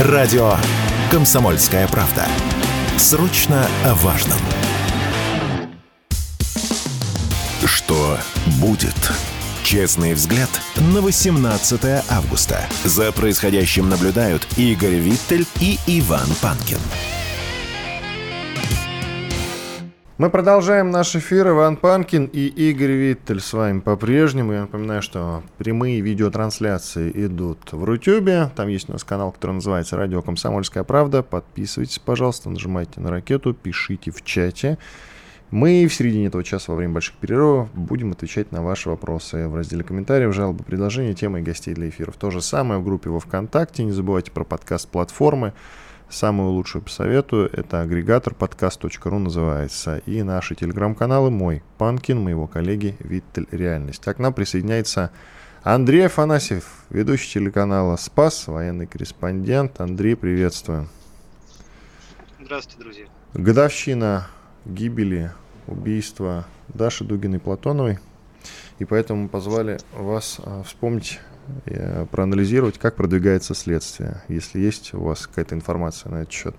Радио «Комсомольская правда». Срочно о важном. Что будет? Честный взгляд на 18 августа. За происходящим наблюдают Игорь Виттель и Иван Панкин. Мы продолжаем наш эфир. Иван Панкин и Игорь Виттель с вами по-прежнему. Я напоминаю, что прямые видеотрансляции идут в Рутюбе. Там есть у нас канал, который называется «Радио Комсомольская правда». Подписывайтесь, пожалуйста, нажимайте на ракету, пишите в чате. Мы в середине этого часа во время больших перерывов будем отвечать на ваши вопросы в разделе комментариев, жалобы, предложения, темы и гостей для эфиров. То же самое в группе во ВКонтакте. Не забывайте про подкаст платформы. Самую лучшую посоветую. Это агрегатор подкаст.ру называется. И наши телеграм-каналы мой, Панкин, моего коллеги Виттель Реальность. Так к нам присоединяется Андрей Афанасьев, ведущий телеканала «Спас», военный корреспондент. Андрей, приветствую. Здравствуйте, друзья. Годовщина гибели, убийства Даши Дугиной-Платоновой. И поэтому позвали вас а, вспомнить проанализировать, как продвигается следствие, если есть у вас какая-то информация на этот счет.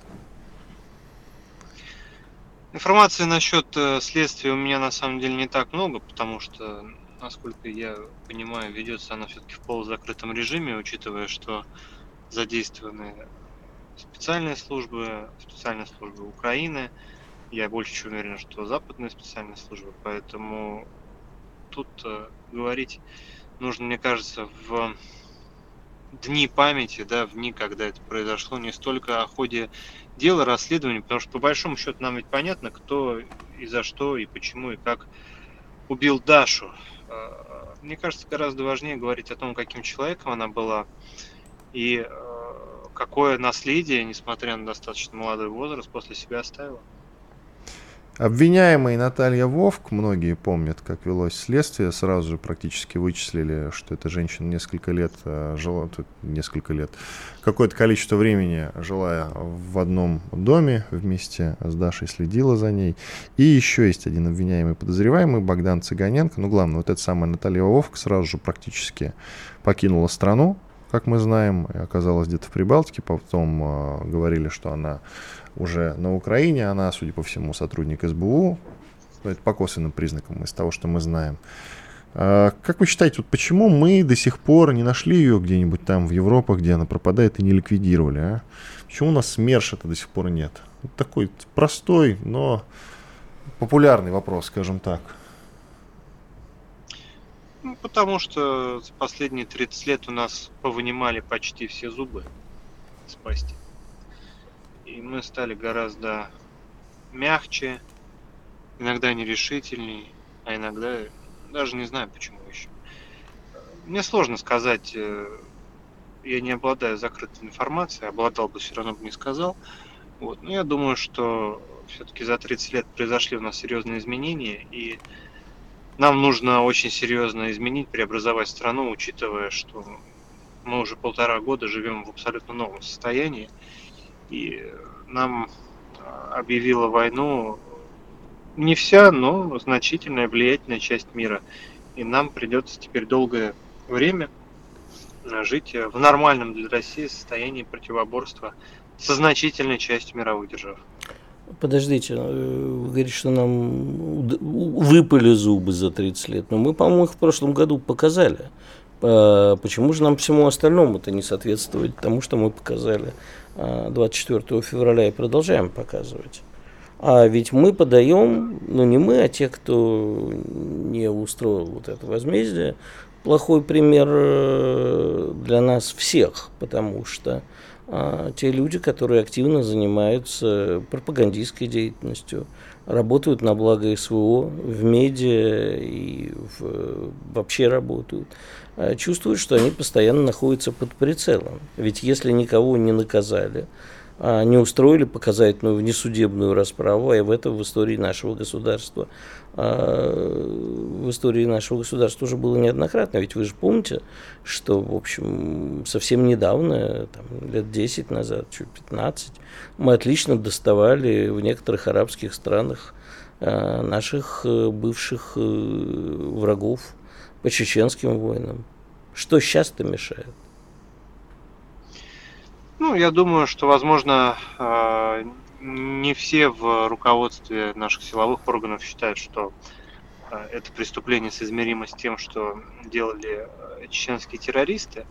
Информации насчет э, следствия у меня на самом деле не так много, потому что, насколько я понимаю, ведется она все-таки в полузакрытом режиме, учитывая, что задействованы специальные службы, специальные службы Украины. Я больше чем уверен, что западные специальные службы, поэтому тут э, говорить нужно, мне кажется, в дни памяти, да, в дни, когда это произошло, не столько о ходе дела, расследования, потому что по большому счету нам ведь понятно, кто и за что, и почему, и как убил Дашу. А, мне кажется, гораздо важнее говорить о том, каким человеком она была, и а, какое наследие, несмотря на достаточно молодой возраст, после себя оставила. Обвиняемый Наталья Вовк, многие помнят, как велось следствие, сразу же практически вычислили, что эта женщина несколько лет э, жила, тут несколько лет, какое-то количество времени жила в одном доме вместе с Дашей, следила за ней. И еще есть один обвиняемый подозреваемый, Богдан Цыганенко. Ну, главное, вот эта самая Наталья Вовк сразу же практически покинула страну, как мы знаем, оказалась где-то в Прибалтике, потом э, говорили, что она уже на Украине. Она, судя по всему, сотрудник СБУ. Это по косвенным признакам из того, что мы знаем. А, как вы считаете, вот почему мы до сих пор не нашли ее где-нибудь там в Европе, где она пропадает, и не ликвидировали? А? Почему у нас СМЕРШ-то до сих пор нет? Вот такой простой, но популярный вопрос, скажем так. Ну, потому что за последние 30 лет у нас повынимали почти все зубы спасти мы стали гораздо мягче, иногда нерешительней, а иногда даже не знаю почему еще. Мне сложно сказать, э, я не обладаю закрытой информацией, обладал бы, все равно бы не сказал. Вот. Но я думаю, что все-таки за 30 лет произошли у нас серьезные изменения, и нам нужно очень серьезно изменить, преобразовать страну, учитывая, что мы уже полтора года живем в абсолютно новом состоянии и нам а, объявила войну не вся, но значительная влиятельная часть мира. И нам придется теперь долгое время жить в нормальном для России состоянии противоборства со значительной частью мировых держав. Подождите, э, вы говорите, что нам выпали зубы за 30 лет, но мы, по-моему, их в прошлом году показали. Почему же нам всему остальному это не соответствует тому, что мы показали 24 э, февраля и продолжаем показывать? А ведь мы подаем, ну не мы, а те, кто не устроил вот это возмездие, плохой пример э, для нас всех, потому что а, те люди, которые активно занимаются пропагандистской деятельностью, работают на благо СВО, в медиа и в, вообще работают, а, чувствуют, что они постоянно находятся под прицелом. Ведь если никого не наказали, не устроили показательную внесудебную расправу, а в этом в истории нашего государства, в истории нашего государства уже было неоднократно. Ведь вы же помните, что, в общем, совсем недавно, там, лет 10 назад, чуть 15, мы отлично доставали в некоторых арабских странах э, наших э, бывших э, врагов по чеченским войнам. Что сейчас-то мешает? Ну, я думаю, что, возможно, э, не все в руководстве наших силовых органов считают, что э, это преступление соизмеримо с тем, что делали э, чеченские террористы.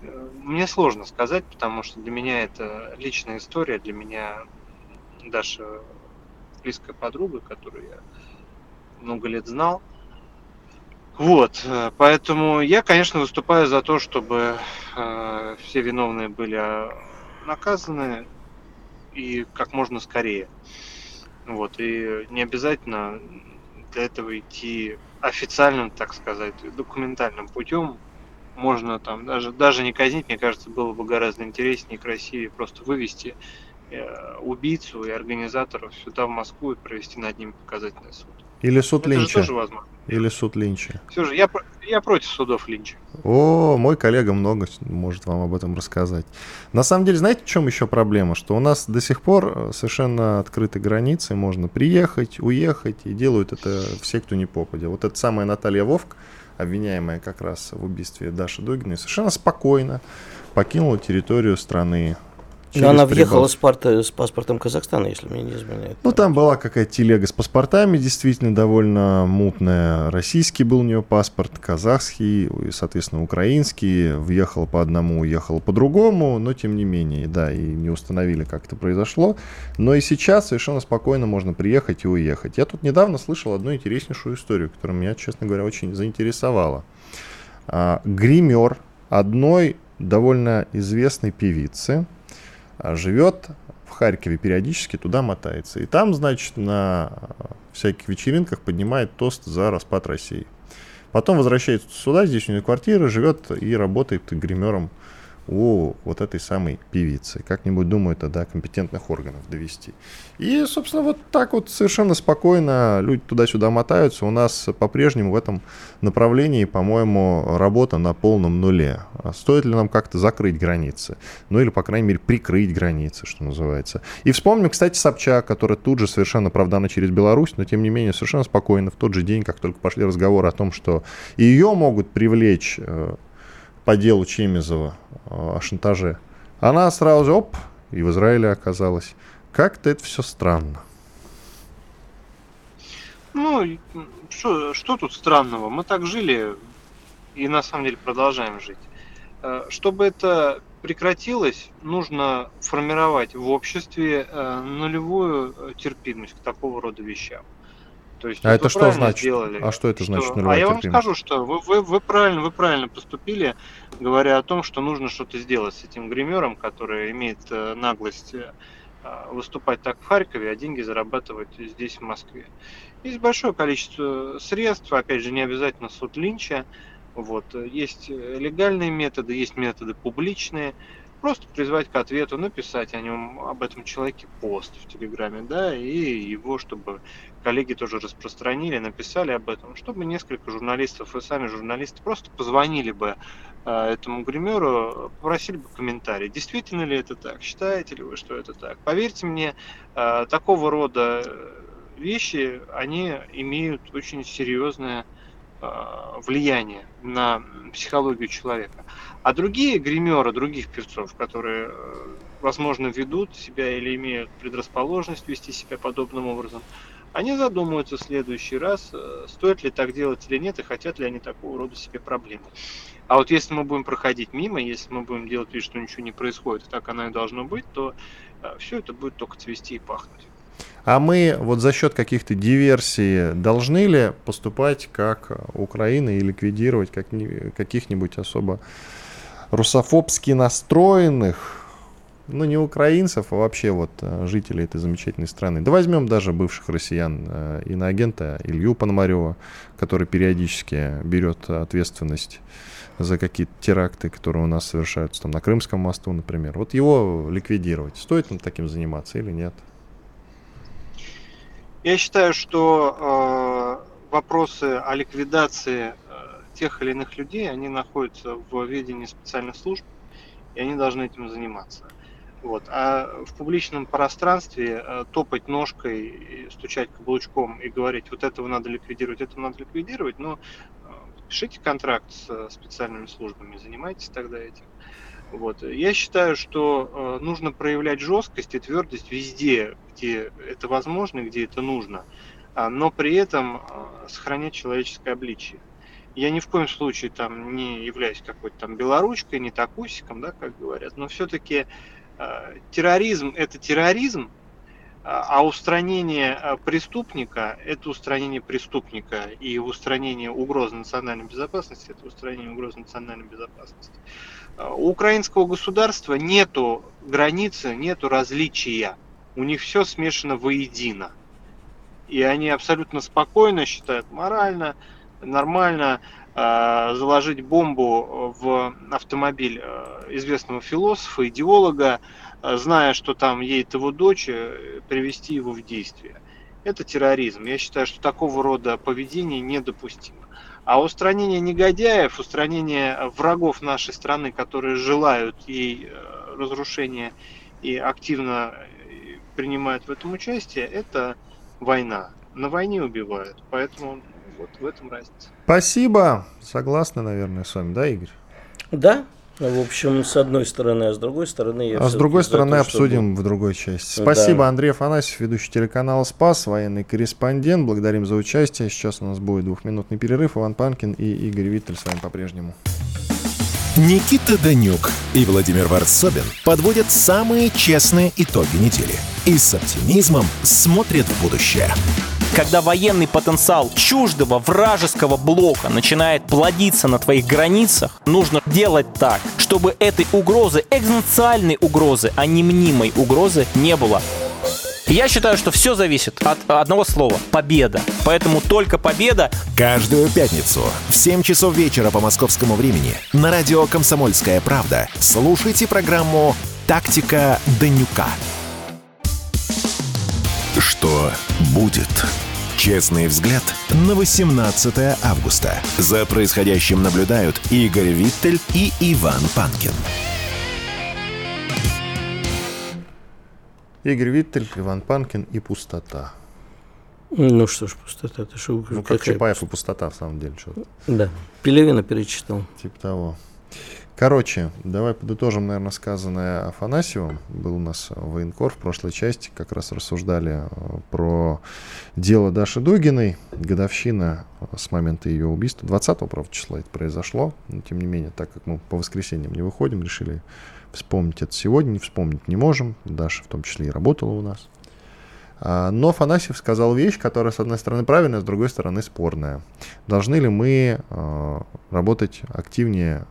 Мне сложно сказать, потому что для меня это личная история, для меня Даша близкая подруга, которую я много лет знал. Вот, э, поэтому я, конечно, выступаю за то, чтобы э, все виновные были а, наказаны и как можно скорее. Вот, и не обязательно для этого идти официальным, так сказать, документальным путем. Можно там даже, даже не казнить, мне кажется, было бы гораздо интереснее и красивее просто вывести э, убийцу и организаторов сюда, в Москву, и провести над ними показательный суд. Или суд Это Линча. тоже возможно. Или суд Линча. Все же, я, я против судов Линча. О, мой коллега много может вам об этом рассказать. На самом деле, знаете, в чем еще проблема? Что у нас до сих пор э, совершенно открыты границы, можно приехать, уехать, и делают это все, кто не попадя. Вот эта самая Наталья Вовк, обвиняемая как раз в убийстве Даши Дугиной, совершенно спокойно покинула территорию страны. Но она въехала с, парта- с паспортом Казахстана, если мне не изменяет. Ну, там была какая-то телега с паспортами, действительно довольно мутная. Российский был у нее паспорт, казахский, и, соответственно, украинский. Въехал по одному, уехал по другому, но тем не менее, да, и не установили, как это произошло. Но и сейчас совершенно спокойно можно приехать и уехать. Я тут недавно слышал одну интереснейшую историю, которая меня, честно говоря, очень заинтересовала. А, Гример одной довольно известной певицы живет в Харькове периодически туда мотается. И там, значит, на а, всяких вечеринках поднимает тост за распад России. Потом возвращается сюда, здесь у нее квартира, живет и работает гримером у вот этой самой певицы. Как-нибудь, думаю, это до компетентных органов довести. И, собственно, вот так вот совершенно спокойно люди туда-сюда мотаются. У нас по-прежнему в этом направлении, по-моему, работа на полном нуле. А Стоит ли нам как-то закрыть границы? Ну или, по крайней мере, прикрыть границы, что называется. И вспомним, кстати, Собчак, который тут же совершенно оправданно через Беларусь, но тем не менее совершенно спокойно в тот же день, как только пошли разговоры о том, что ее могут привлечь э, по делу Чемизова о шантаже, она сразу же, оп, и в Израиле оказалась. Как-то это все странно. Ну, что, что тут странного? Мы так жили и на самом деле продолжаем жить. Э, Чтобы это прекратилось, нужно формировать в обществе э, нулевую э, терпимость к такого рода вещам. То есть А это что значит? сделали, А что это значит, нулевая А я вам терпимость? скажу, что вы, вы, вы правильно, вы правильно поступили, говоря о том, что нужно что-то сделать с этим гримером, который имеет э, наглость э, выступать так в Харькове, а деньги зарабатывать здесь, в Москве. Есть большое количество средств, опять же, не обязательно суд Линча. Вот. Есть э, легальные методы, есть методы публичные. Просто призвать к ответу, написать о нем, об этом человеке пост в Телеграме, да, и его, чтобы коллеги тоже распространили, написали об этом, чтобы несколько журналистов и сами журналисты просто позвонили бы э, этому гримеру, попросили бы комментарий. Действительно ли это так? Считаете ли вы, что это так? Поверьте мне, э, такого рода вещи, они имеют очень серьезное э, влияние на психологию человека. А другие гримеры, других певцов, которые, э, возможно, ведут себя или имеют предрасположенность вести себя подобным образом, они задумаются в следующий раз, э, стоит ли так делать или нет, и хотят ли они такого рода себе проблемы. А вот если мы будем проходить мимо, если мы будем делать вид, что ничего не происходит, так оно и должно быть, то все это будет только цвести и пахнуть. А мы вот за счет каких-то диверсий должны ли поступать как Украина и ликвидировать как каких-нибудь особо русофобски настроенных, ну не украинцев, а вообще вот э, жителей этой замечательной страны. Да возьмем даже бывших россиян, э, иноагента Илью Пономарева, который периодически берет ответственность за какие-то теракты, которые у нас совершаются там на Крымском мосту, например. Вот его ликвидировать. Стоит нам таким заниматься или нет? Я считаю, что э, вопросы о ликвидации тех или иных людей, они находятся в ведении специальных служб, и они должны этим заниматься. Вот. А в публичном пространстве э, топать ножкой, стучать каблучком и говорить, вот этого надо ликвидировать, это надо ликвидировать, ну, э, пишите контракт с специальными службами, занимайтесь тогда этим. Вот. Я считаю, что э, нужно проявлять жесткость и твердость везде, где это возможно, где это нужно, а, но при этом сохранять человеческое обличие. Я ни в коем случае там не являюсь какой-то там белоручкой, не такусиком, да, как говорят, но все-таки э, терроризм это терроризм, а, а устранение э, преступника – это устранение преступника, и устранение угрозы национальной безопасности – это устранение угрозы национальной безопасности. А, у украинского государства нету границы, нету различия. У них все смешано воедино. И они абсолютно спокойно считают морально, нормально э, заложить бомбу в автомобиль э, известного философа, идеолога, Э, зная, что там едет его дочь, э, привести его в действие. Это терроризм. Я считаю, что такого рода поведение недопустимо. А устранение негодяев, устранение врагов нашей страны, которые желают ей э, разрушения и активно принимают в этом участие, это война. На войне убивают. Поэтому вот в этом разница. Спасибо. Согласны, наверное, с вами, да, Игорь? Да, в общем, с одной стороны, а с другой стороны... Я а с другой стороны то, обсудим чтобы... в другой части. Спасибо, да. Андрей Афанасьев, ведущий телеканала «Спас», военный корреспондент. Благодарим за участие. Сейчас у нас будет двухминутный перерыв. Иван Панкин и Игорь Виттель с вами по-прежнему. Никита Данюк и Владимир Варсобин подводят самые честные итоги недели и с оптимизмом смотрят в будущее. Когда военный потенциал чуждого вражеского блока начинает плодиться на твоих границах, нужно делать так, чтобы этой угрозы, экзистенциальной угрозы, а не мнимой угрозы не было. Я считаю, что все зависит от одного слова – победа. Поэтому только победа. Каждую пятницу в 7 часов вечера по московскому времени на радио «Комсомольская правда» слушайте программу «Тактика Данюка». Что будет? Честный взгляд на 18 августа. За происходящим наблюдают Игорь Виттель и Иван Панкин. Игорь Виттель, Иван Панкин и пустота. Ну что ж, пустота. Это что, ну, как Чапаев пустота? и пустота, в самом деле. Что да. Пелевина перечитал. Типа того. Короче, давай подытожим, наверное, сказанное Афанасьевым. Был у нас военкор в прошлой части, как раз рассуждали э, про дело Даши Дугиной, годовщина с момента ее убийства. 20-го, правда, числа это произошло, но тем не менее, так как мы по воскресеньям не выходим, решили вспомнить это сегодня, вспомнить не можем. Даша в том числе и работала у нас. А, но Афанасьев сказал вещь, которая, с одной стороны, правильная, с другой стороны, спорная. Должны ли мы э, работать активнее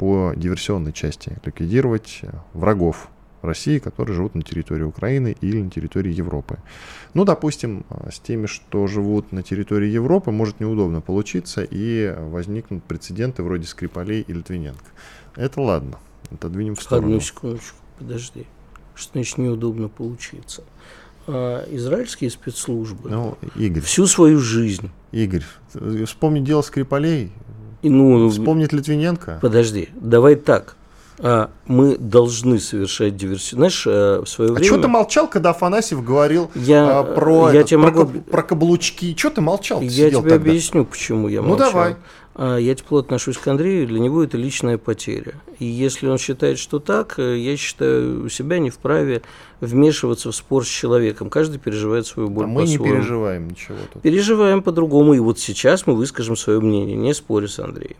по диверсионной части, ликвидировать врагов России, которые живут на территории Украины или на территории Европы. Ну, допустим, с теми, что живут на территории Европы, может неудобно получиться и возникнут прецеденты вроде Скрипалей и Литвиненко. Это ладно, отодвинем в сторону. Одну секундочку, подожди. Что значит неудобно получиться? А, израильские спецслужбы ну, Игорь, всю свою жизнь. Игорь, вспомни дело Скрипалей, ну, Вспомнит Литвиненко? Подожди, давай так. А, мы должны совершать диверсию. Знаешь, э, в свое а время... А что ты молчал, когда Афанасьев говорил я, а, про, я это, тебе про, могу... про каблучки? Что ты молчал? Я тебе тогда? объясню, почему я молчал. Ну давай. А, я тепло отношусь к Андрею, для него это личная потеря. И если он считает, что так, э, я считаю себя не вправе вмешиваться в спор с человеком. Каждый переживает свою боль а мы не переживаем ничего. Тут. Переживаем по-другому. И вот сейчас мы выскажем свое мнение, не спорю с Андреем.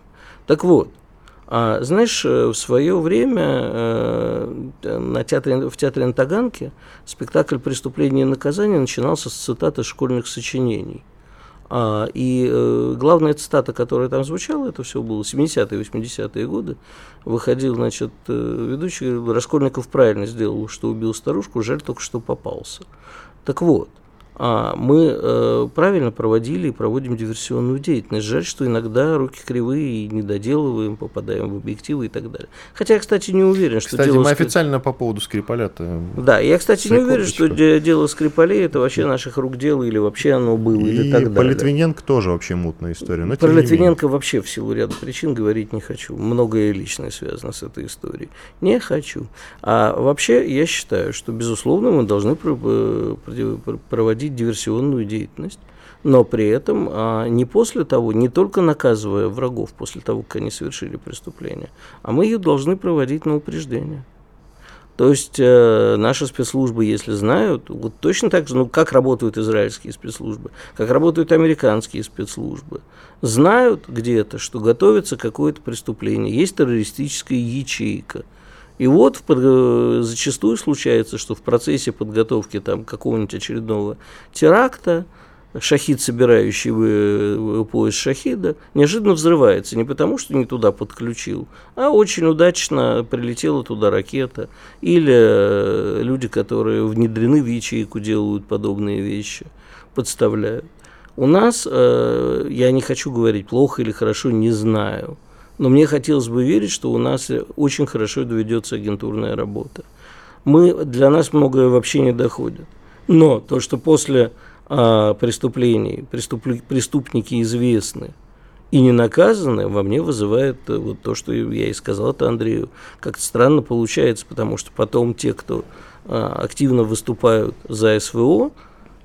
Так вот, а, знаешь, э, в свое время э, на театре, в театре на Таганке спектакль «Преступление и наказание» начинался с цитаты школьных сочинений. А, и э, главная цитата, которая там звучала, это все было 70-е, 80-е годы, выходил, значит, э, ведущий, Раскольников правильно сделал, что убил старушку, жаль только, что попался. Так вот, а мы э, правильно проводили и проводим диверсионную деятельность. Жаль, что иногда руки кривые и не доделываем, попадаем в объективы и так далее. Хотя я, кстати, не уверен, что кстати, дело... мы официально по поводу Скрипаля-то... Да, я, кстати, не уверен, что дело Скрипалей это вообще наших рук дело или вообще оно было и или так далее. по Литвиненко тоже вообще мутная история. Но Про Литвиненко вообще в силу ряда причин говорить не хочу. Многое личное связано с этой историей. Не хочу. А вообще я считаю, что, безусловно, мы должны проводить диверсионную деятельность. но при этом а, не после того, не только наказывая врагов после того, как они совершили преступление, а мы ее должны проводить на упреждение. То есть э, наши спецслужбы, если знают, вот точно так же, ну как работают израильские спецслужбы, как работают американские спецслужбы, знают где-то, что готовится какое-то преступление, есть террористическая ячейка. И вот в, зачастую случается, что в процессе подготовки там, какого-нибудь очередного теракта шахид, собирающий поезд шахида, неожиданно взрывается. Не потому, что не туда подключил, а очень удачно прилетела туда ракета. Или э, люди, которые внедрены в ячейку, делают подобные вещи, подставляют. У нас, э, я не хочу говорить плохо или хорошо, не знаю. Но мне хотелось бы верить, что у нас очень хорошо доведется агентурная работа. Мы, для нас многое вообще не доходит. Но то, что после а, преступлений, преступ, преступники известны и не наказаны, во мне вызывает э, вот то, что я и сказал это Андрею. Как-то странно получается, потому что потом те, кто а, активно выступают за СВО,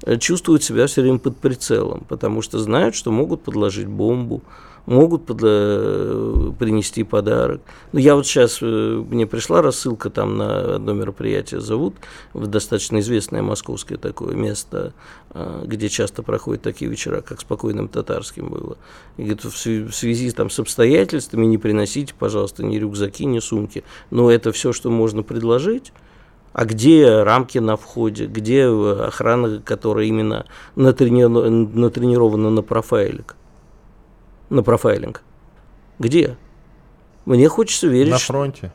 э, чувствуют себя все время под прицелом, потому что знают, что могут подложить бомбу, могут под, э, принести подарок. Ну, я вот сейчас, э, мне пришла рассылка там на одно мероприятие зовут, в достаточно известное московское такое место, э, где часто проходят такие вечера, как спокойным татарским было. И говорит, в связи там, с обстоятельствами не приносите, пожалуйста, ни рюкзаки, ни сумки. Но это все, что можно предложить. А где рамки на входе, где охрана, которая именно натренирована на профайлик? На профайлинг? Где? Мне хочется верить. На фронте.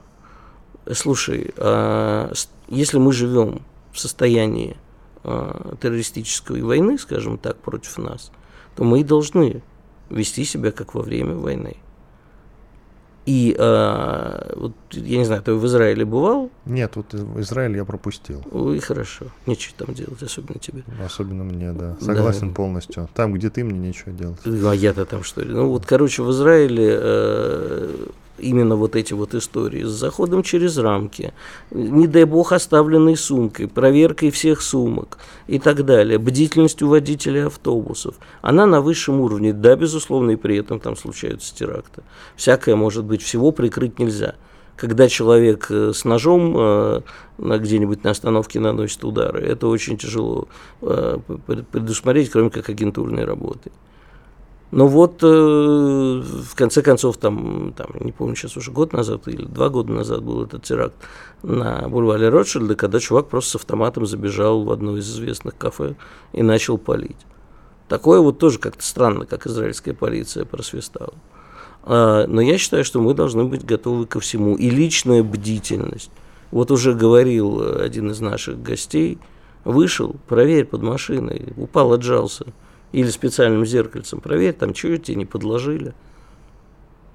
Что... Слушай, а, если мы живем в состоянии а, террористической войны, скажем так, против нас, то мы и должны вести себя как во время войны. И э, вот, я не знаю, ты в Израиле бывал? Нет, вот в Израиле я пропустил. Ой, хорошо. Нечего там делать, особенно тебе. Особенно мне, да. Согласен да. полностью. Там, где ты, мне нечего делать. Ну, а я-то там что ли? Ну, вот, короче, в Израиле э, именно вот эти вот истории с заходом через рамки, не дай бог оставленной сумкой, проверкой всех сумок и так далее, бдительностью водителей автобусов, она на высшем уровне, да, безусловно, и при этом там случаются теракты. Всякое может быть, всего прикрыть нельзя. Когда человек э, с ножом э, где-нибудь на остановке наносит удары, это очень тяжело э, предусмотреть, кроме как агентурной работы. Но вот э, в конце концов, там, там, не помню, сейчас уже год назад или два года назад был этот теракт на бульваре Ротшильда, когда чувак просто с автоматом забежал в одно из известных кафе и начал палить. Такое вот тоже как-то странно, как израильская полиция просвистала. А, но я считаю, что мы должны быть готовы ко всему. И личная бдительность. Вот уже говорил один из наших гостей, вышел, проверь под машиной, упал, отжался – или специальным зеркальцем проверь, там что тебе не подложили.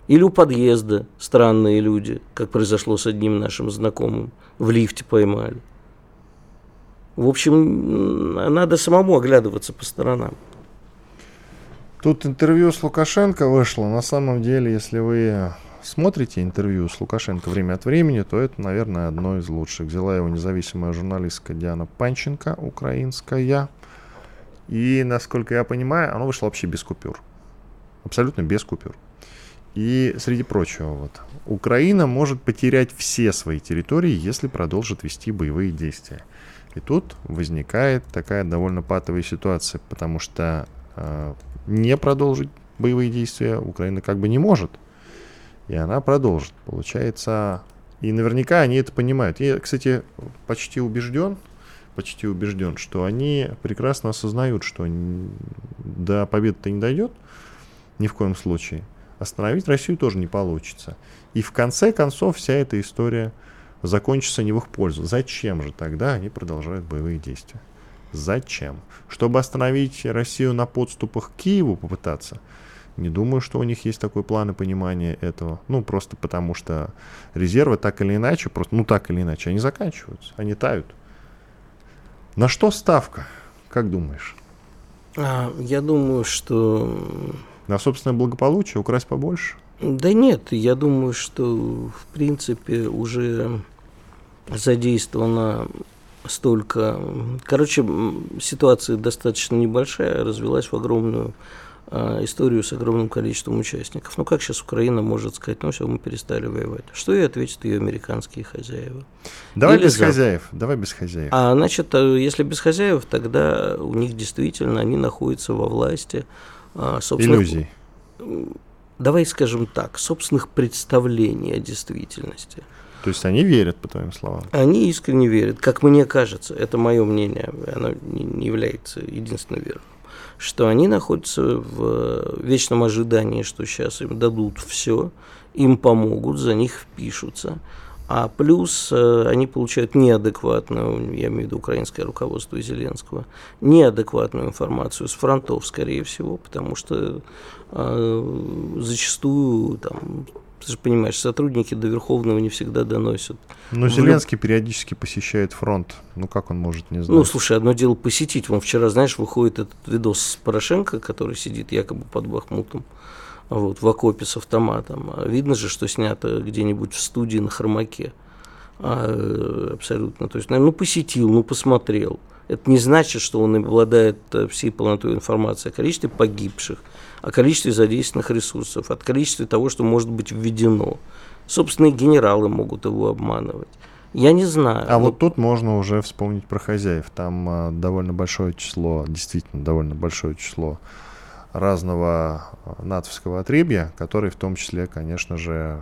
Или у подъезда странные люди, как произошло с одним нашим знакомым, в лифте поймали. В общем, надо самому оглядываться по сторонам. Тут интервью с Лукашенко вышло. На самом деле, если вы смотрите интервью с Лукашенко время от времени, то это, наверное, одно из лучших. Взяла его независимая журналистка Диана Панченко, украинская. И, насколько я понимаю, оно вышло вообще без купюр. Абсолютно без купюр. И, среди прочего, вот, Украина может потерять все свои территории, если продолжит вести боевые действия. И тут возникает такая довольно патовая ситуация, потому что э, не продолжить боевые действия Украина как бы не может. И она продолжит. Получается, и наверняка они это понимают. Я, кстати, почти убежден, почти убежден, что они прекрасно осознают, что до победы-то не дойдет ни в коем случае. Остановить Россию тоже не получится. И в конце концов вся эта история закончится не в их пользу. Зачем же тогда они продолжают боевые действия? Зачем? Чтобы остановить Россию на подступах к Киеву попытаться? Не думаю, что у них есть такой план и понимание этого. Ну, просто потому что резервы так или иначе, просто, ну так или иначе, они заканчиваются, они тают. На что ставка, как думаешь? А, я думаю, что... На собственное благополучие, украсть побольше? Да нет, я думаю, что в принципе уже задействована столько. Короче, ситуация достаточно небольшая, развелась в огромную историю с огромным количеством участников. Ну как сейчас Украина может сказать, ну все, мы перестали воевать? Что и ответят ее американские хозяева? Давай Или без Запад. хозяев, давай без хозяев. А значит, э, если без хозяев, тогда у них действительно они находятся во власти а, собственных... Иллюзий. Давай скажем так, собственных представлений о действительности. То есть они верят, по твоим словам? Они искренне верят, как мне кажется. Это мое мнение, оно не является единственным верным что они находятся в вечном ожидании, что сейчас им дадут все, им помогут, за них впишутся. А плюс э, они получают неадекватную, я имею в виду украинское руководство Зеленского, неадекватную информацию с фронтов, скорее всего, потому что э, зачастую там, ты же понимаешь, сотрудники до Верховного не всегда доносят. Но Зеленский периодически посещает фронт. Ну как он может не знать? Ну, слушай, одно дело посетить. Вон вчера, знаешь, выходит этот видос с Порошенко, который сидит якобы под Бахмутом, вот, в окопе с автоматом. А видно же, что снято где-нибудь в студии на хромаке. А, э, абсолютно. То есть, ну, посетил, ну, посмотрел. Это не значит, что он обладает э, всей полнотой информации о количестве погибших, о количестве задействованных ресурсов, о количестве того, что может быть введено. Собственные генералы могут его обманывать. Я не знаю. А вот, вот тут можно уже вспомнить про хозяев. Там а, довольно большое число, действительно довольно большое число разного а, натовского отребья, которые в том числе, конечно же,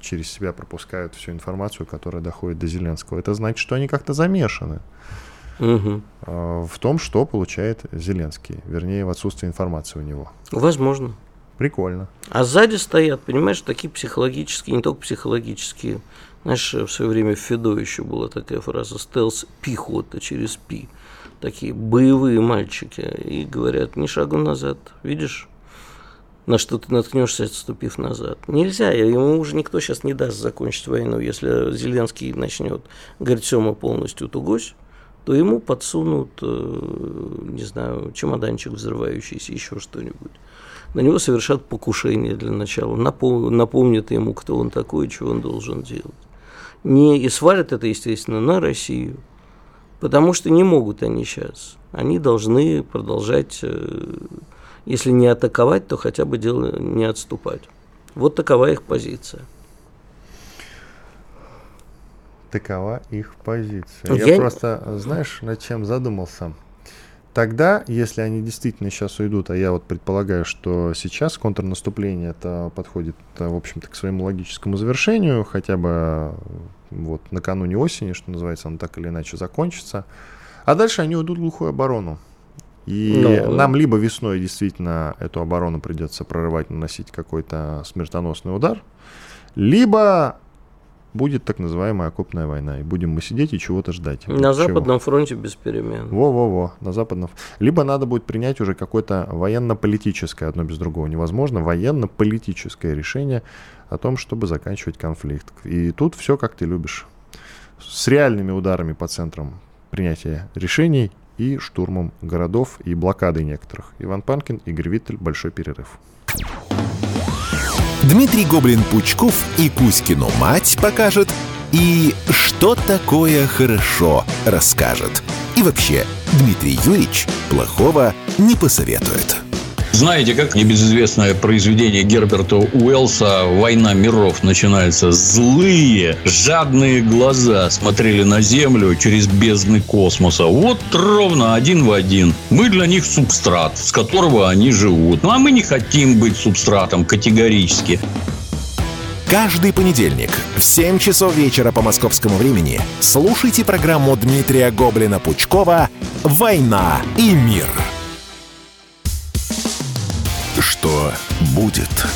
через себя пропускают всю информацию, которая доходит до Зеленского. Это значит, что они как-то замешаны угу. в том, что получает Зеленский, вернее, в отсутствии информации у него. Возможно. Прикольно. А сзади стоят, понимаешь, такие психологические, не только психологические. Знаешь, в свое время в Фидо еще была такая фраза «стелс пехота через пи». Такие боевые мальчики. И говорят, ни шагу назад. Видишь, на что ты наткнешься, отступив назад. Нельзя, ему уже никто сейчас не даст закончить войну. Если Зеленский начнет мы полностью тугось, то ему подсунут, э, не знаю, чемоданчик взрывающийся, еще что-нибудь. На него совершат покушение для начала, напомнят ему, кто он такой что он должен делать. Не, и свалят это, естественно, на Россию, потому что не могут они сейчас. Они должны продолжать, э, если не атаковать, то хотя бы дело не отступать. Вот такова их позиция. Такова их позиция. Я, Я просто, знаешь, над чем задумался? Тогда, если они действительно сейчас уйдут, а я вот предполагаю, что сейчас контрнаступление это подходит, в общем-то, к своему логическому завершению, хотя бы вот накануне осени, что называется, оно так или иначе закончится. А дальше они уйдут в глухую оборону. И Но... Ну, нам либо весной действительно эту оборону придется прорывать, наносить какой-то смертоносный удар, либо будет так называемая окопная война, и будем мы сидеть и чего-то ждать. На вот Западном чего. фронте без перемен. Во-во-во, на Западном. Либо надо будет принять уже какое-то военно-политическое, одно без другого невозможно, военно-политическое решение о том, чтобы заканчивать конфликт. И тут все как ты любишь. С реальными ударами по центрам принятия решений и штурмом городов и блокадой некоторых. Иван Панкин, Игорь Виттель, большой перерыв. Дмитрий Гоблин-Пучков и Кузькину мать покажет, и что такое хорошо расскажет. И вообще, Дмитрий Юрьевич плохого не посоветует. Знаете, как небезызвестное произведение Герберта Уэллса «Война миров» начинается? Злые, жадные глаза смотрели на Землю через бездны космоса. Вот ровно один в один. Мы для них субстрат, с которого они живут. Ну а мы не хотим быть субстратом категорически. Каждый понедельник в 7 часов вечера по московскому времени слушайте программу Дмитрия Гоблина-Пучкова «Война и мир». Что будет?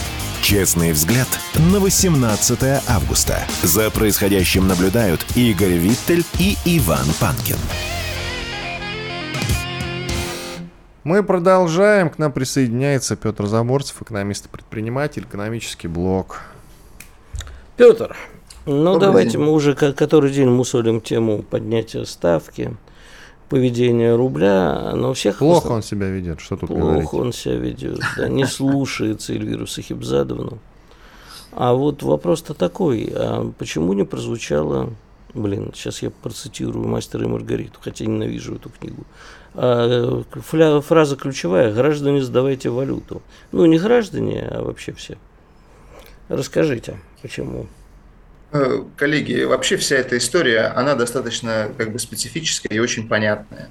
Честный взгляд на 18 августа. За происходящим наблюдают Игорь Виттель и Иван Панкин. Мы продолжаем. К нам присоединяется Петр Заморцев, экономист и предприниматель, экономический блок. Петр, ну Добрый давайте день. мы уже который день мусолим тему поднятия ставки поведение рубля, но у всех... Плохо он себя ведет, что тут Плохо говорить? он себя ведет, да, не слушается Эльвиру Сахибзадовну. А вот вопрос-то такой, а почему не прозвучало Блин, сейчас я процитирую «Мастера и Маргариту», хотя ненавижу эту книгу. А, фраза ключевая «Граждане, сдавайте валюту». Ну, не граждане, а вообще все. Расскажите, почему? Э, коллеги, вообще вся эта история, она достаточно как бы специфическая и очень понятная.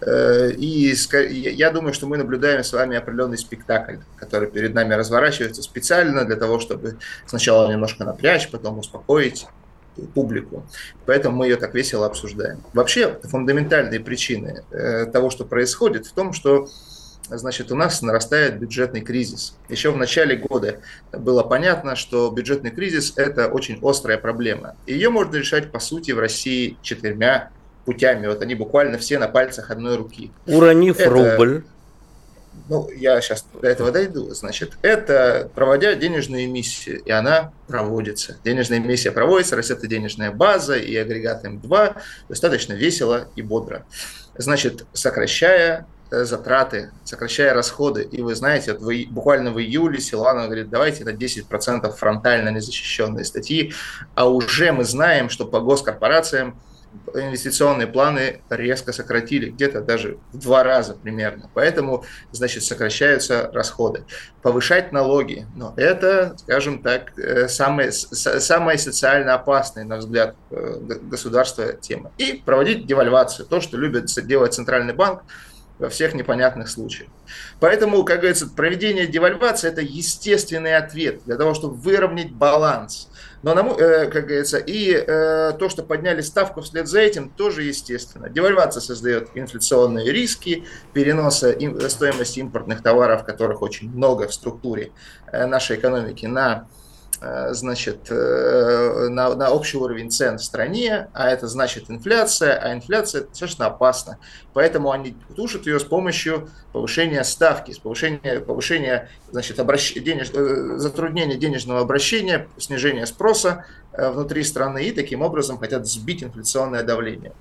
Э, и я думаю, что мы наблюдаем с вами определенный спектакль, который перед нами разворачивается специально для того, чтобы сначала немножко напрячь, потом успокоить публику. Поэтому мы ее так весело обсуждаем. Вообще фундаментальные причины э, того, что происходит, в том, что значит, у нас нарастает бюджетный кризис. Еще в начале года было понятно, что бюджетный кризис – это очень острая проблема. Ее можно решать, по сути, в России четырьмя путями. Вот они буквально все на пальцах одной руки. Уронив это, рубль. Ну, я сейчас до этого дойду. Значит, это проводя денежную эмиссию, и она проводится. Денежная эмиссия проводится, растет и денежная база, и агрегат М2 достаточно весело и бодро. Значит, сокращая затраты, сокращая расходы. И вы знаете, вы, буквально в июле Силана говорит, давайте на 10% фронтально незащищенные статьи, а уже мы знаем, что по госкорпорациям инвестиционные планы резко сократили, где-то даже в два раза примерно. Поэтому, значит, сокращаются расходы. Повышать налоги, но это, скажем так, э, самая, самая социально опасная, на взгляд э, государства тема. И проводить девальвацию, то, что любит делать Центральный банк, во всех непонятных случаях. Поэтому, как говорится, проведение девальвации – это естественный ответ для того, чтобы выровнять баланс. Но, э, как говорится, и э, то, что подняли ставку вслед за этим, тоже естественно. Девальвация создает инфляционные риски, переноса стоимости импортных товаров, которых очень много в структуре э, нашей экономики, на значит, э, на, на общий уровень цен в стране, а это значит инфляция, а инфляция достаточно опасна. Поэтому они тушат ее с помощью повышения ставки, с повышения, повышения значит, обращ... денеж... Э, затруднения денежного обращения, снижения спроса внутри страны и таким образом хотят сбить инфляционное давление.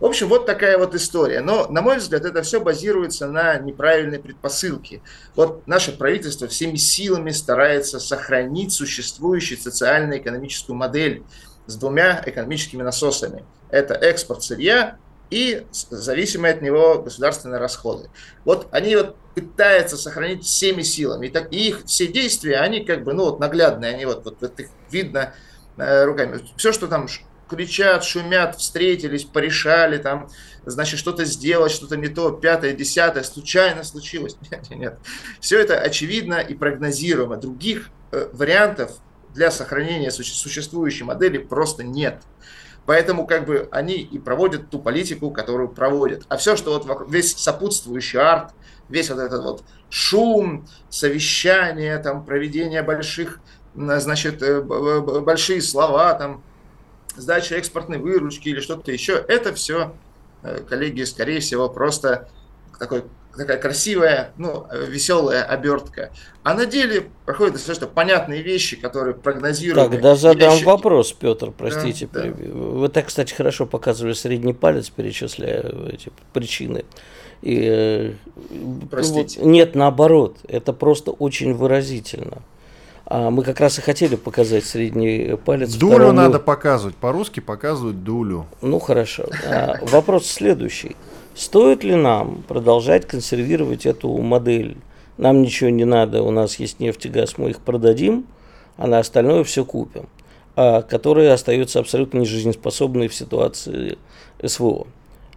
В общем, вот такая вот история. Но, на мой взгляд, это все базируется на неправильной предпосылке. Вот наше правительство всеми силами старается сохранить существующую социально-экономическую модель с двумя экономическими насосами. Это экспорт сырья и зависимые от него государственные расходы. Вот они вот пытаются сохранить всеми силами. И, так, и их все действия, они как бы, ну вот наглядные, они вот, вот, вот их видно э, руками. Все, что там кричат, шумят, встретились, порешали, там, значит, что-то сделать, что-то не то, пятое, десятое, случайно случилось. Нет, нет. Все это очевидно и прогнозируемо. Других э, вариантов для сохранения существующей модели просто нет. Поэтому как бы они и проводят ту политику, которую проводят. А все, что вот весь сопутствующий арт, весь вот этот вот шум, совещание, там, проведение больших, значит, э, большие слова, там, сдача экспортной выручки или что-то еще, это все, э, коллеги, скорее всего, просто такой, такая красивая, ну, веселая обертка. А на деле проходят достаточно понятные вещи, которые прогнозируют. Тогда задам еще... вопрос, Петр, простите. Да, да. Вы так, кстати, хорошо показывали средний палец, перечисляя эти причины. И, э, Простите. Вот, нет, наоборот, это просто очень выразительно. А мы как раз и хотели показать средний палец. Дулю второму... надо показывать. По-русски показывают дулю. Ну хорошо. А, вопрос следующий. Стоит ли нам продолжать консервировать эту модель? Нам ничего не надо, у нас есть нефть и газ, мы их продадим, а на остальное все купим. А, которые остаются абсолютно нежизнеспособны в ситуации СВО,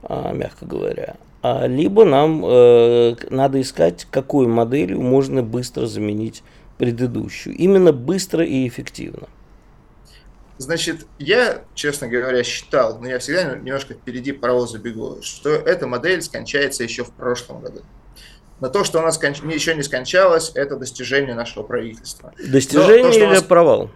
а, мягко говоря. А, либо нам э, надо искать, какой моделью можно быстро заменить предыдущую. Именно быстро и эффективно. Значит, я, честно говоря, считал, но я всегда немножко впереди паровоза бегу, что эта модель скончается еще в прошлом году. Но то, что у нас еще не скончалось, это достижение нашего правительства. Достижение то, или нас... провал?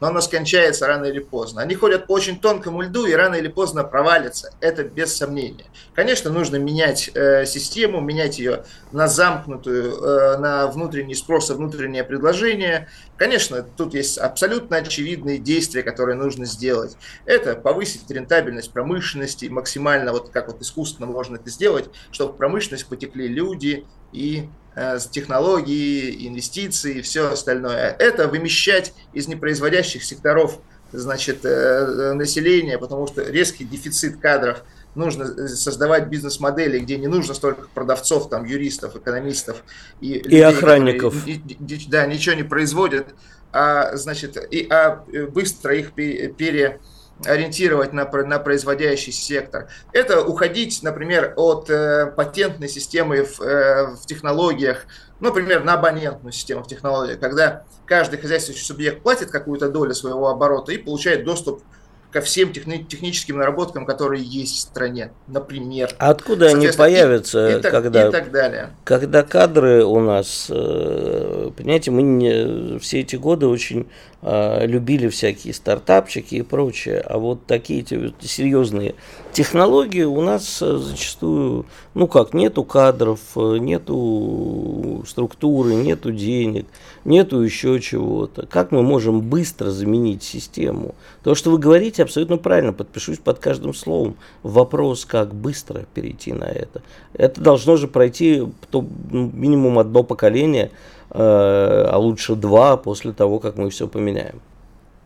Но оно скончается рано или поздно. Они ходят по очень тонкому льду и рано или поздно провалятся. Это без сомнения. Конечно, нужно менять э, систему, менять ее на замкнутую, э, на внутренний спрос и внутреннее предложение. Конечно, тут есть абсолютно очевидные действия, которые нужно сделать. Это повысить рентабельность промышленности максимально, вот как вот искусственно можно это сделать, чтобы в промышленность потекли люди и Э, технологии, инвестиции и все остальное. Это вымещать из непроизводящих секторов значит, э, населения, потому что резкий дефицит кадров – нужно создавать бизнес-модели, где не нужно столько продавцов, там, юристов, экономистов и, и людей, охранников. Которые, да, ничего не производят, а, значит, и, а быстро их пере ориентировать на, на производящий сектор. Это уходить, например, от э, патентной системы в, э, в технологиях, например, на абонентную систему в технологиях, когда каждый хозяйствующий субъект платит какую-то долю своего оборота и получает доступ ко всем техни- техническим наработкам, которые есть в стране, например. А откуда они появятся, и, так, когда, и так далее. когда кадры у нас, э, понимаете, мы не, все эти годы очень любили всякие стартапчики и прочее, а вот такие серьезные технологии у нас э, зачастую, ну как, нету кадров, нету структуры, нету денег, нету еще чего-то. Как мы можем быстро заменить систему? То, что вы говорите, абсолютно правильно, подпишусь под каждым словом. Вопрос, как быстро перейти на это. Это должно же пройти то, ну, минимум одно поколение, э, а лучше два после того, как мы все поменяем.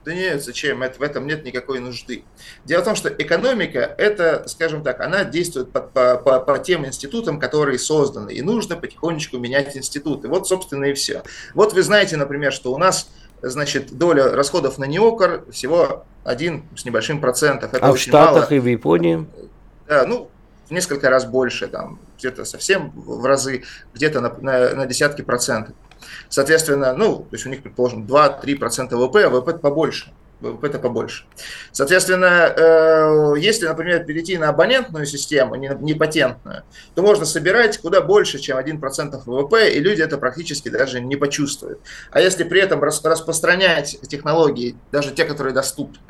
Да нет, зачем? Это, в этом нет никакой нужды. Дело в том, что экономика, это, скажем так, она действует по, по, по, по тем институтам, которые созданы, и нужно потихонечку менять институты. Вот, собственно, и все. Вот вы знаете, например, что у нас значит, доля расходов на неокр всего один с небольшим процентов. Это а в Штатах мало. и в Японии? Да, ну, в несколько раз больше, там, где-то совсем в разы, где-то на, на, на десятки процентов. Соответственно, ну, то есть у них, предположим, 2-3% ВВП, а ВВП побольше. ВВП это побольше. Соответственно, э, если, например, перейти на абонентную систему, не, патентную, то можно собирать куда больше, чем 1% ВВП, и люди это практически даже не почувствуют. А если при этом распространять технологии, даже те, которые доступны,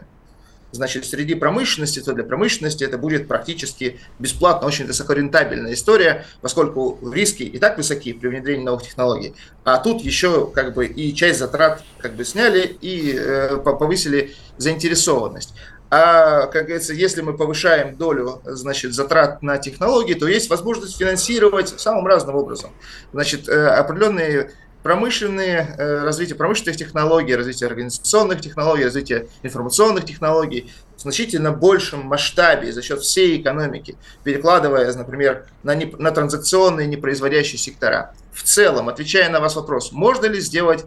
значит, среди промышленности, то для промышленности это будет практически бесплатно, очень высокорентабельная история, поскольку риски и так высоки при внедрении новых технологий. А тут еще как бы и часть затрат как бы сняли и э, повысили заинтересованность. А, как говорится, если мы повышаем долю значит, затрат на технологии, то есть возможность финансировать самым разным образом. Значит, э, определенные промышленные, э, развитие промышленных технологий, развитие организационных технологий, развитие информационных технологий в значительно большем масштабе за счет всей экономики, перекладывая, например, на, не, на транзакционные непроизводящие сектора. В целом, отвечая на ваш вопрос, можно ли сделать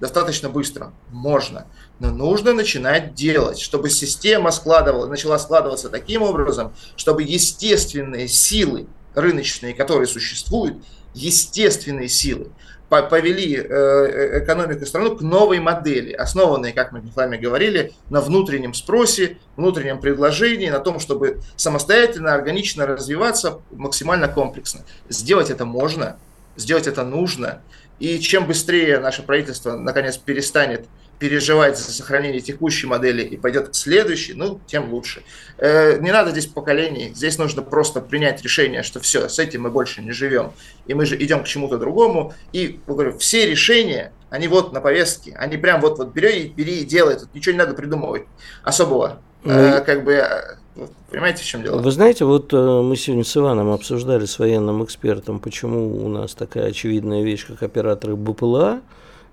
достаточно быстро? Можно. Но нужно начинать делать, чтобы система складывала, начала складываться таким образом, чтобы естественные силы рыночные, которые существуют, естественные силы, повели э, экономику страны к новой модели, основанной, как мы с вами говорили, на внутреннем спросе, внутреннем предложении, на том, чтобы самостоятельно, органично развиваться максимально комплексно. Сделать это можно, сделать это нужно. И чем быстрее наше правительство наконец перестанет переживать за сохранение текущей модели и пойдет к следующей, ну, тем лучше. Э, не надо здесь поколений, здесь нужно просто принять решение, что все, с этим мы больше не живем, и мы же идем к чему-то другому. И, говорю, все решения, они вот на повестке, они прям вот, вот бери, бери и делай, тут ничего не надо придумывать особого. Ну, э, как бы, э, понимаете, в чем дело? Вы знаете, вот мы сегодня с Иваном обсуждали с военным экспертом, почему у нас такая очевидная вещь, как операторы БПЛА,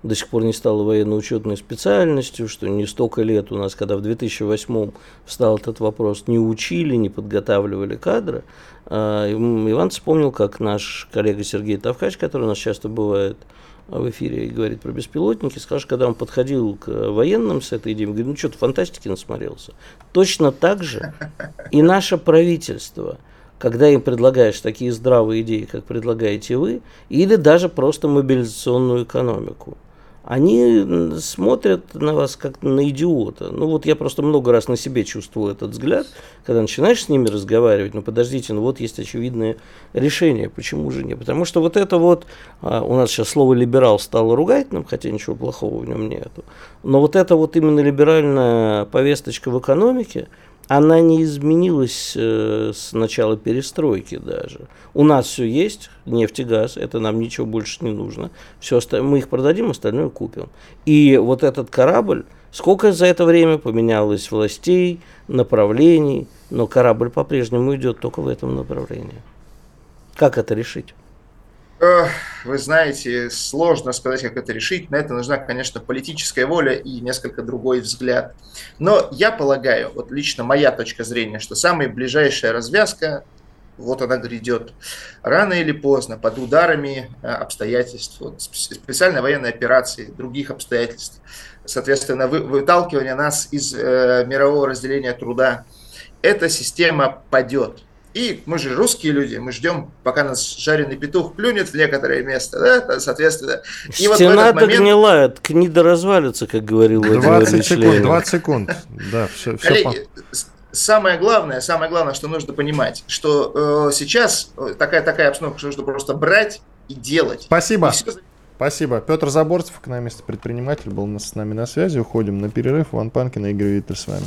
до сих пор не стала военно-учетной специальностью, что не столько лет у нас, когда в 2008 встал этот вопрос, не учили, не подготавливали кадры. А, Иван вспомнил, как наш коллега Сергей Тавкач, который у нас часто бывает в эфире и говорит про беспилотники, что когда он подходил к военным с этой идеей, говорит, ну что, ты фантастики насмотрелся. Точно так же и наше правительство – когда им предлагаешь такие здравые идеи, как предлагаете вы, или даже просто мобилизационную экономику они смотрят на вас как на идиота. Ну вот я просто много раз на себе чувствовал этот взгляд, когда начинаешь с ними разговаривать, ну подождите, ну вот есть очевидное решение, почему же не? Потому что вот это вот, а, у нас сейчас слово либерал стало ругательным, хотя ничего плохого в нем нету, но вот это вот именно либеральная повесточка в экономике – она не изменилась э, с начала перестройки даже. У нас все есть, нефть и газ, это нам ничего больше не нужно. Все остальное, мы их продадим, остальное купим. И вот этот корабль, сколько за это время поменялось властей, направлений, но корабль по-прежнему идет только в этом направлении. Как это решить? Вы знаете, сложно сказать, как это решить. На это нужна, конечно, политическая воля и несколько другой взгляд. Но я полагаю, вот лично моя точка зрения, что самая ближайшая развязка вот она грядет. Рано или поздно, под ударами э, обстоятельств, вот, специальной военной операции, других обстоятельств, соответственно, вы, выталкивание нас из э, мирового разделения труда, эта система падет. И мы же русские люди, мы ждем, пока нас жареный петух плюнет в некоторое место, да, соответственно. И Стена вот момент... гнилая, книда развалится, как говорил 20 секунд, 20 секунд, да, все, все Коллеги, по самое главное, самое главное, что нужно понимать, что э, сейчас э, такая такая обстановка, что нужно просто брать и делать. Спасибо. И все... Спасибо. Петр Заборцев, экономист и предприниматель, был с нами на связи. Уходим на перерыв. Ван Панкин и Игорь Виттер с вами.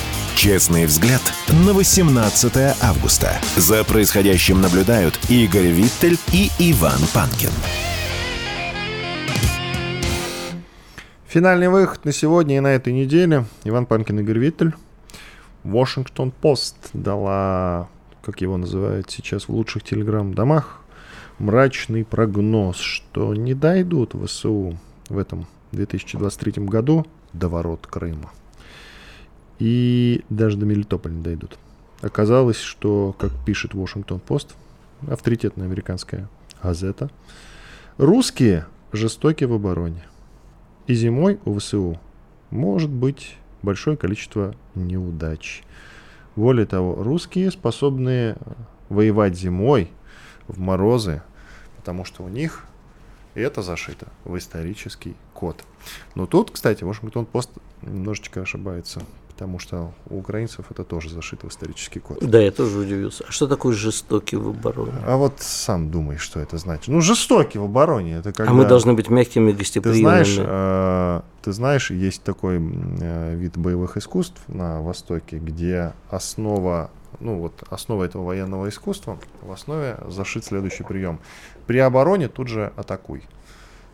Честный взгляд на 18 августа. За происходящим наблюдают Игорь Виттель и Иван Панкин. Финальный выход на сегодня и на этой неделе. Иван Панкин, Игорь Виттель. Вашингтон Пост дала, как его называют сейчас в лучших телеграм-домах, мрачный прогноз, что не дойдут ВСУ в этом 2023 году до ворот Крыма. И даже до Мелитополя не дойдут. Оказалось, что, как пишет Вашингтон-Пост, авторитетная американская газета, русские жестоки в обороне. И зимой у ВСУ может быть большое количество неудач. Более того, русские способны воевать зимой в морозы, потому что у них это зашито в исторический код. Но тут, кстати, Вашингтон-Пост немножечко ошибается потому что у украинцев это тоже зашито в исторический код. Да, я тоже удивился. А что такое жестокий в обороне? А вот сам думай, что это значит. Ну, жестокий в обороне. Это когда... А мы должны быть мягкими, гостеприимными. Ты знаешь, э, ты знаешь, есть такой э, вид боевых искусств на Востоке, где основа ну вот основа этого военного искусства, в основе зашит следующий прием. При обороне тут же атакуй.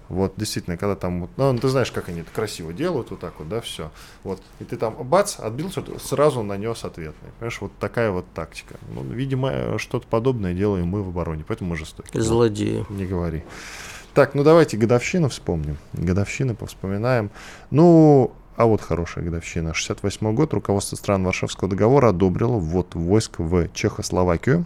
Вот, действительно, когда там, вот, ну, ты знаешь, как они это красиво делают, вот так вот, да, все. Вот, и ты там, бац, отбил сразу нанес ответный. Понимаешь, вот такая вот тактика. Ну, видимо, что-то подобное делаем мы в обороне, поэтому мы жестоки. Злодеи. Не говори. Так, ну давайте годовщину вспомним. Годовщины повспоминаем. Ну, а вот хорошая годовщина. 68 год. Руководство стран Варшавского договора одобрило ввод войск в Чехословакию.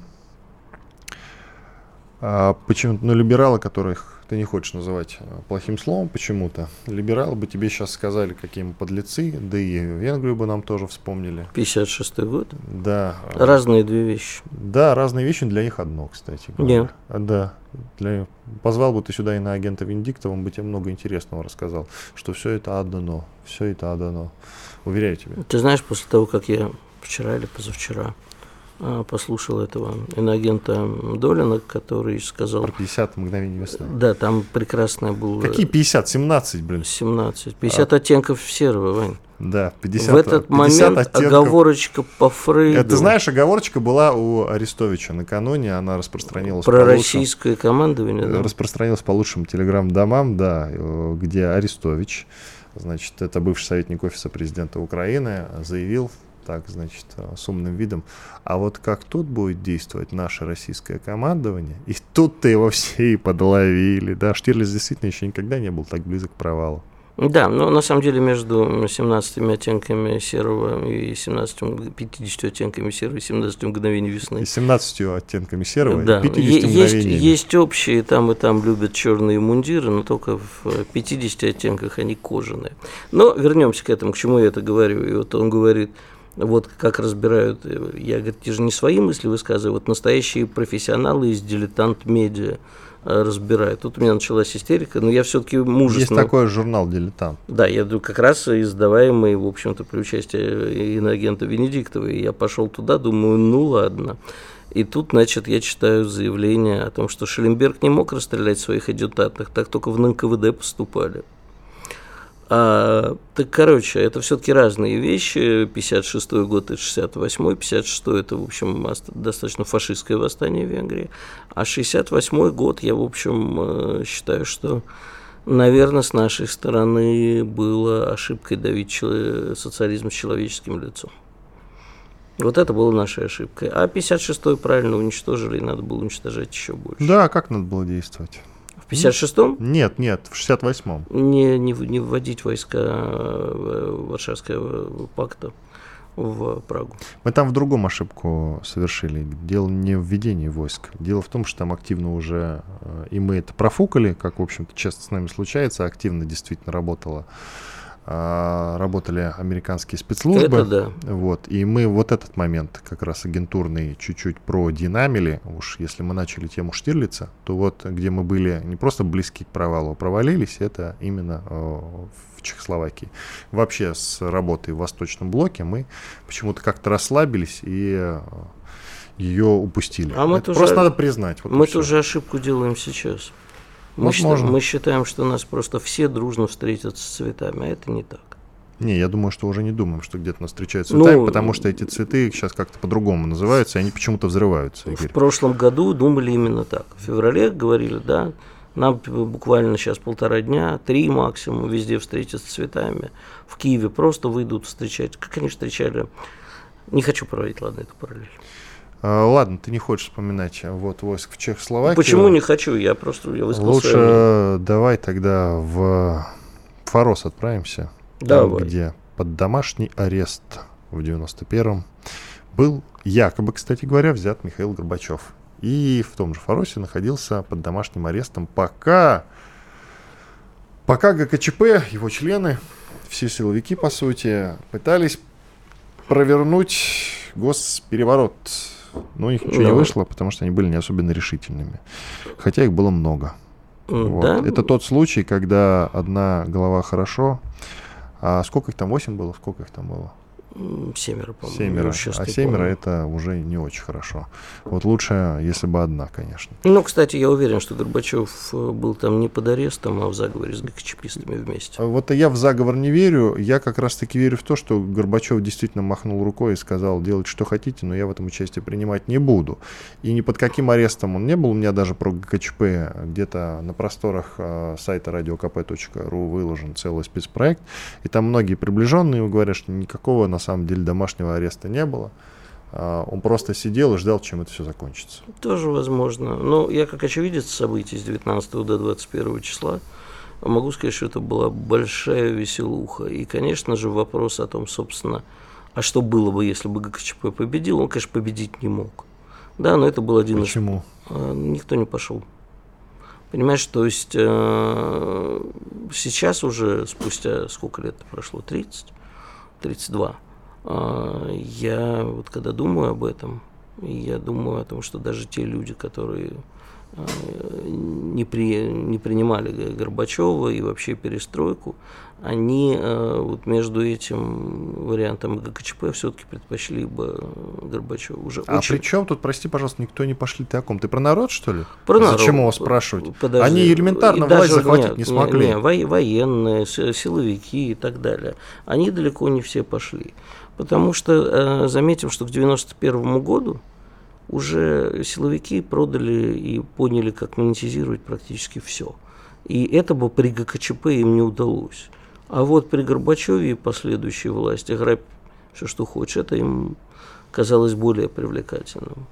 А, почему-то, ну, либералы, которых ты не хочешь называть э, плохим словом почему-то. Либералы бы тебе сейчас сказали, какие мы подлецы, да и Венгрию бы нам тоже вспомнили. 56-й год? Да. Разные две вещи. Да, разные вещи, для них одно, кстати. Говоря. Нет. Да. Для... Позвал бы ты сюда и на агента Виндикта, он бы тебе много интересного рассказал, что все это отдано, все это отдано. Уверяю тебя. Ты знаешь, после того, как я вчера или позавчера послушал этого иноагента Долина, который сказал... Про 50 мгновений весны. Да, там прекрасное было... Какие 50? 17, блин. 17. 50 а... оттенков серого, Вань. Да, 50 В этот 50 момент оттенков... оговорочка по Фрейду. Это, знаешь, оговорочка была у Арестовича накануне, она распространилась Про по российское лучшим... командование, да? Распространилась по лучшим телеграм-домам, да, где Арестович, значит, это бывший советник офиса президента Украины, заявил так, значит, с умным видом. А вот как тут будет действовать наше российское командование, и тут-то его все и подловили. Да, Штирлиц действительно еще никогда не был так близок к провалу. Да, но на самом деле между 17 оттенками серого и 17, 50 оттенками серого и 17 мгновений весны. И 17 оттенками серого да. и 50 есть. Есть общие, там и там любят черные мундиры, но только в 50 оттенках они кожаные. Но вернемся к этому, к чему я это говорю. И вот он говорит, вот как разбирают, э, я говорю, те же не свои мысли высказываю, вот настоящие профессионалы из дилетант-медиа э, разбирают. Тут у меня началась истерика, но я все-таки мужественно... Есть такой журнал «Дилетант». Да, я как раз издаваемый, в общем-то, при участии иноагента Венедиктова. И я пошел туда, думаю, ну ладно. И тут, значит, я читаю заявление о том, что Шелленберг не мог расстрелять своих адъютантов, так только в НКВД поступали. А, так, короче, это все-таки разные вещи. 56 год и 68 56 это, в общем, достаточно фашистское восстание в Венгрии. А 68 год, я, в общем, э, считаю, что, наверное, с нашей стороны было ошибкой давить социализм с человеческим лицом. Вот это была наша ошибка. А 56-й правильно уничтожили, и надо было уничтожать еще больше. Да, как надо было действовать? В 56-м? Нет, нет, в 68-м. Не, не, не вводить войска э, Варшавского пакта в Прагу. Мы там в другом ошибку совершили. Дело не в введении войск. Дело в том, что там активно уже, э, и мы это профукали, как, в общем-то, часто с нами случается, активно действительно работала работали американские спецслужбы. Это да. Вот, и мы вот этот момент как раз агентурный чуть-чуть продинамили. Уж если мы начали тему Штирлица, то вот где мы были не просто близки к провалу, а провалились, это именно э, в Чехословакии. Вообще с работой в Восточном блоке мы почему-то как-то расслабились и э, ее упустили. А мы это тоже, просто надо признать. Вот мы тоже ошибку делаем сейчас. Мы, считаем, мы считаем, что нас просто все дружно встретят с цветами, а это не так. Не, я думаю, что уже не думаем, что где-то нас встречают цветами, ну, потому что эти цветы сейчас как-то по-другому называются, и они почему-то взрываются. Игорь. В прошлом году думали именно так. В феврале говорили, да, нам буквально сейчас полтора дня, три максимум, везде встретятся с цветами. В Киеве просто выйдут встречать. Как они встречали? Не хочу проводить, ладно, эту параллель. А, ладно, ты не хочешь вспоминать вот войск в Чехословакии. Почему не хочу? Я просто я Лучше свое давай тогда в Форос отправимся. Давай. Там, где под домашний арест в 91-м был якобы, кстати говоря, взят Михаил Горбачев. И в том же Форосе находился под домашним арестом, пока, пока ГКЧП, его члены, все силовики, по сути, пытались провернуть госпереворот но у них ничего да. не вышло, потому что они были не особенно решительными. Хотя их было много. Вот. Да? Это тот случай, когда одна голова хорошо. А сколько их там? Восемь было? Сколько их там было? Семеро, по-моему. Семеро. А семеро помню. это уже не очень хорошо. Вот лучше, если бы одна, конечно. Ну, кстати, я уверен, что Горбачев э, был там не под арестом, а в заговоре с ГКЧПистами вместе. А вот я в заговор не верю. Я как раз-таки верю в то, что Горбачев действительно махнул рукой и сказал, делать что хотите, но я в этом участие принимать не буду. И ни под каким арестом он не был. У меня даже про ГКЧП где-то на просторах э, сайта radiokp.ru выложен целый спецпроект. И там многие приближенные говорят, что никакого на самом деле домашнего ареста не было. А, он просто сидел и ждал, чем это все закончится. Тоже возможно. Но я как очевидец событий с 19 до 21 числа могу сказать, что это была большая веселуха. И, конечно же, вопрос о том, собственно, а что было бы, если бы ГКЧП победил, он, конечно, победить не мог. Да, но это был один Почему? из... Почему? Никто не пошел. Понимаешь, то есть э, сейчас уже, спустя сколько лет прошло? 30? 32. А, я вот когда думаю об этом, я думаю о том, что даже те люди, которые а, не, при, не принимали Горбачева и вообще перестройку, они э, вот между этим вариантом ГКЧП все-таки предпочли бы Горбачева. Уже а очень... при чем тут, прости, пожалуйста, никто не пошли ты о ком? Ты про народ, что ли? Про народ. Зачем его спрашивать? Подожди. Они элементарно и власть даже, захватить нет, не смогли. Не, не, военные, силовики и так далее. Они далеко не все пошли. Потому что, э, заметим, что к 91 году уже силовики продали и поняли, как монетизировать практически все. И это бы при ГКЧП им не удалось. А вот при Горбачеве и последующей власти грабь все, что хочешь, это им казалось более привлекательным.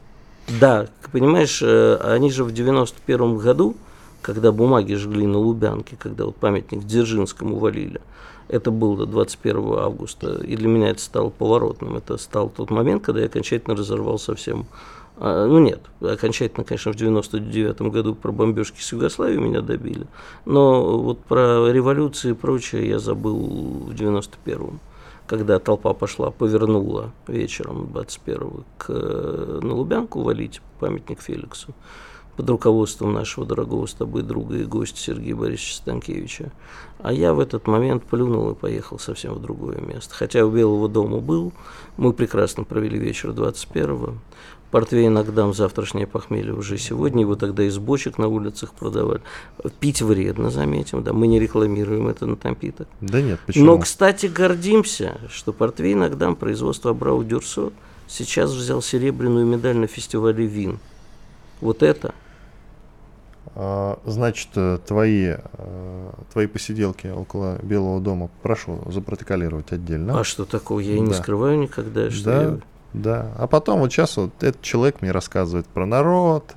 Да, понимаешь, э, они же в 91 году, когда бумаги жгли на Лубянке, когда вот памятник Дзержинскому валили, это было 21 августа, и для меня это стало поворотным. Это стал тот момент, когда я окончательно разорвал совсем а, ну нет, окончательно, конечно, в 99 году про бомбежки с Югославией меня добили, но вот про революции и прочее я забыл в 91-м, когда толпа пошла, повернула вечером 21-го к, на Лубянку валить памятник Феликсу под руководством нашего дорогого с тобой друга и гостя Сергея Борисовича Станкевича. А я в этот момент плюнул и поехал совсем в другое место. Хотя у Белого дома был, мы прекрасно провели вечер 21-го, Портвейн Агдам завтрашнее похмелье уже сегодня, его тогда из бочек на улицах продавали. Пить вредно, заметим, да, мы не рекламируем это на напиток. Да нет, почему? Но, кстати, гордимся, что Портвейн Агдам производства Абрау Дюрсо сейчас взял серебряную медаль на фестивале вин. Вот это Значит, э, твои, э, твои посиделки около Белого дома прошу запротоколировать отдельно. А что такого? Я и не Да. скрываю никогда, что Да, я... да. А потом вот сейчас вот этот человек мне рассказывает про народ,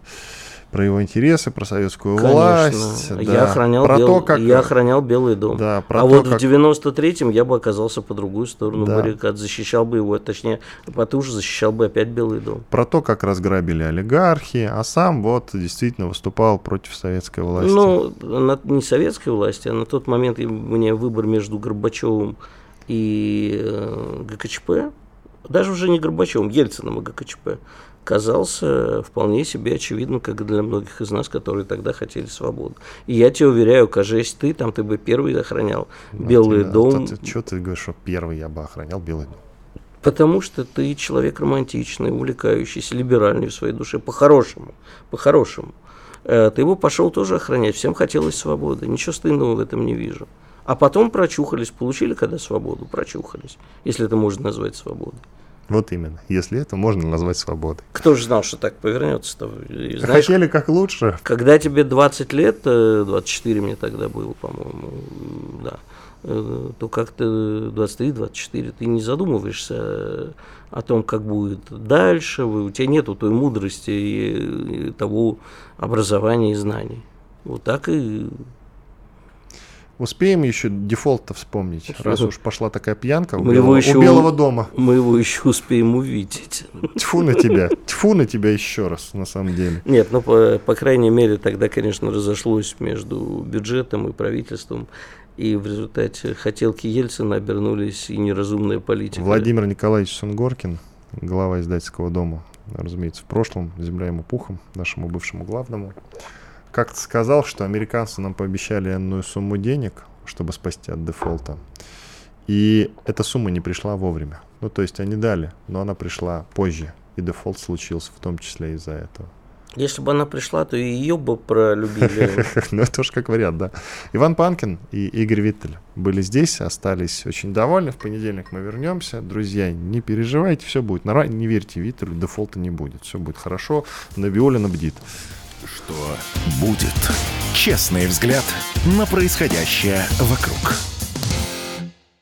про его интересы, про советскую власть. Конечно. да, Я, охранял про бел- то, как... я охранял Белый дом. Да, про а то, вот как... в 93-м я бы оказался по другую сторону Да. баррикад, защищал бы его, точнее, потуже защищал бы опять Белый дом. про то, как разграбили олигархи, а сам вот действительно выступал против советской власти. Ну, не советской власти, а на тот момент и- мне выбор между Горбачевым и э, ГКЧП, даже уже не Горбачевым, Ельциным и ГКЧП, казался вполне себе очевидным, как и для многих из нас, которые тогда хотели свободу. И я тебе уверяю, кажись, ты, там ты бы первый охранял Белый дом, Что ты говоришь, что первый я бы охранял Белый дом? потому что ты человек романтичный, увлекающийся, либеральный в своей душе, по-хорошему, по-хорошему. Э, Ты его пошел тоже охранять, всем хотелось свободы, ничего стыдного в этом не вижу. А потом прочухались, получили когда свободу, прочухались, если это можно назвать свободой. Вот именно. Если это можно назвать свободой. Кто же знал, что так повернется-то? И Знаешь, Хотели как лучше. когда тебе 20 лет, э, 24 мне тогда было, по-моему, да, э, то как-то 23-24 ты не задумываешься э, о том, как будет дальше, у тебя нету той мудрости и того образования и знаний. Вот так и Успеем еще дефолт-то вспомнить, раз уж пошла такая пьянка у, Мы белого, его еще у Белого дома. мы его еще успеем увидеть. Тьфу на тебя, тьфу на тебя еще раз, на самом деле. Нет, ну, по, по крайней мере, тогда, конечно, разошлось между бюджетом и правительством, и в результате хотелки Ельцина обернулись и неразумная политика. Владимир Николаевич Сунгоркин, глава издательского дома, разумеется, в прошлом, земля ему пухом, нашему бывшему главному, как-то сказал, что американцы нам пообещали энную сумму денег, чтобы спасти от дефолта. И эта сумма не пришла вовремя. Ну, то есть они дали, но она пришла позже. И дефолт случился в том числе из-за этого. Если бы она пришла, то и ее бы пролюбили. Ну, это тоже как вариант, да. Иван Панкин и Игорь Виттель были здесь, остались очень довольны. В понедельник мы вернемся. Друзья, не переживайте, все будет нормально. Не верьте Виттелю, дефолта не будет. Все будет хорошо. Навиолина бдит. Что будет? Честный взгляд на происходящее вокруг.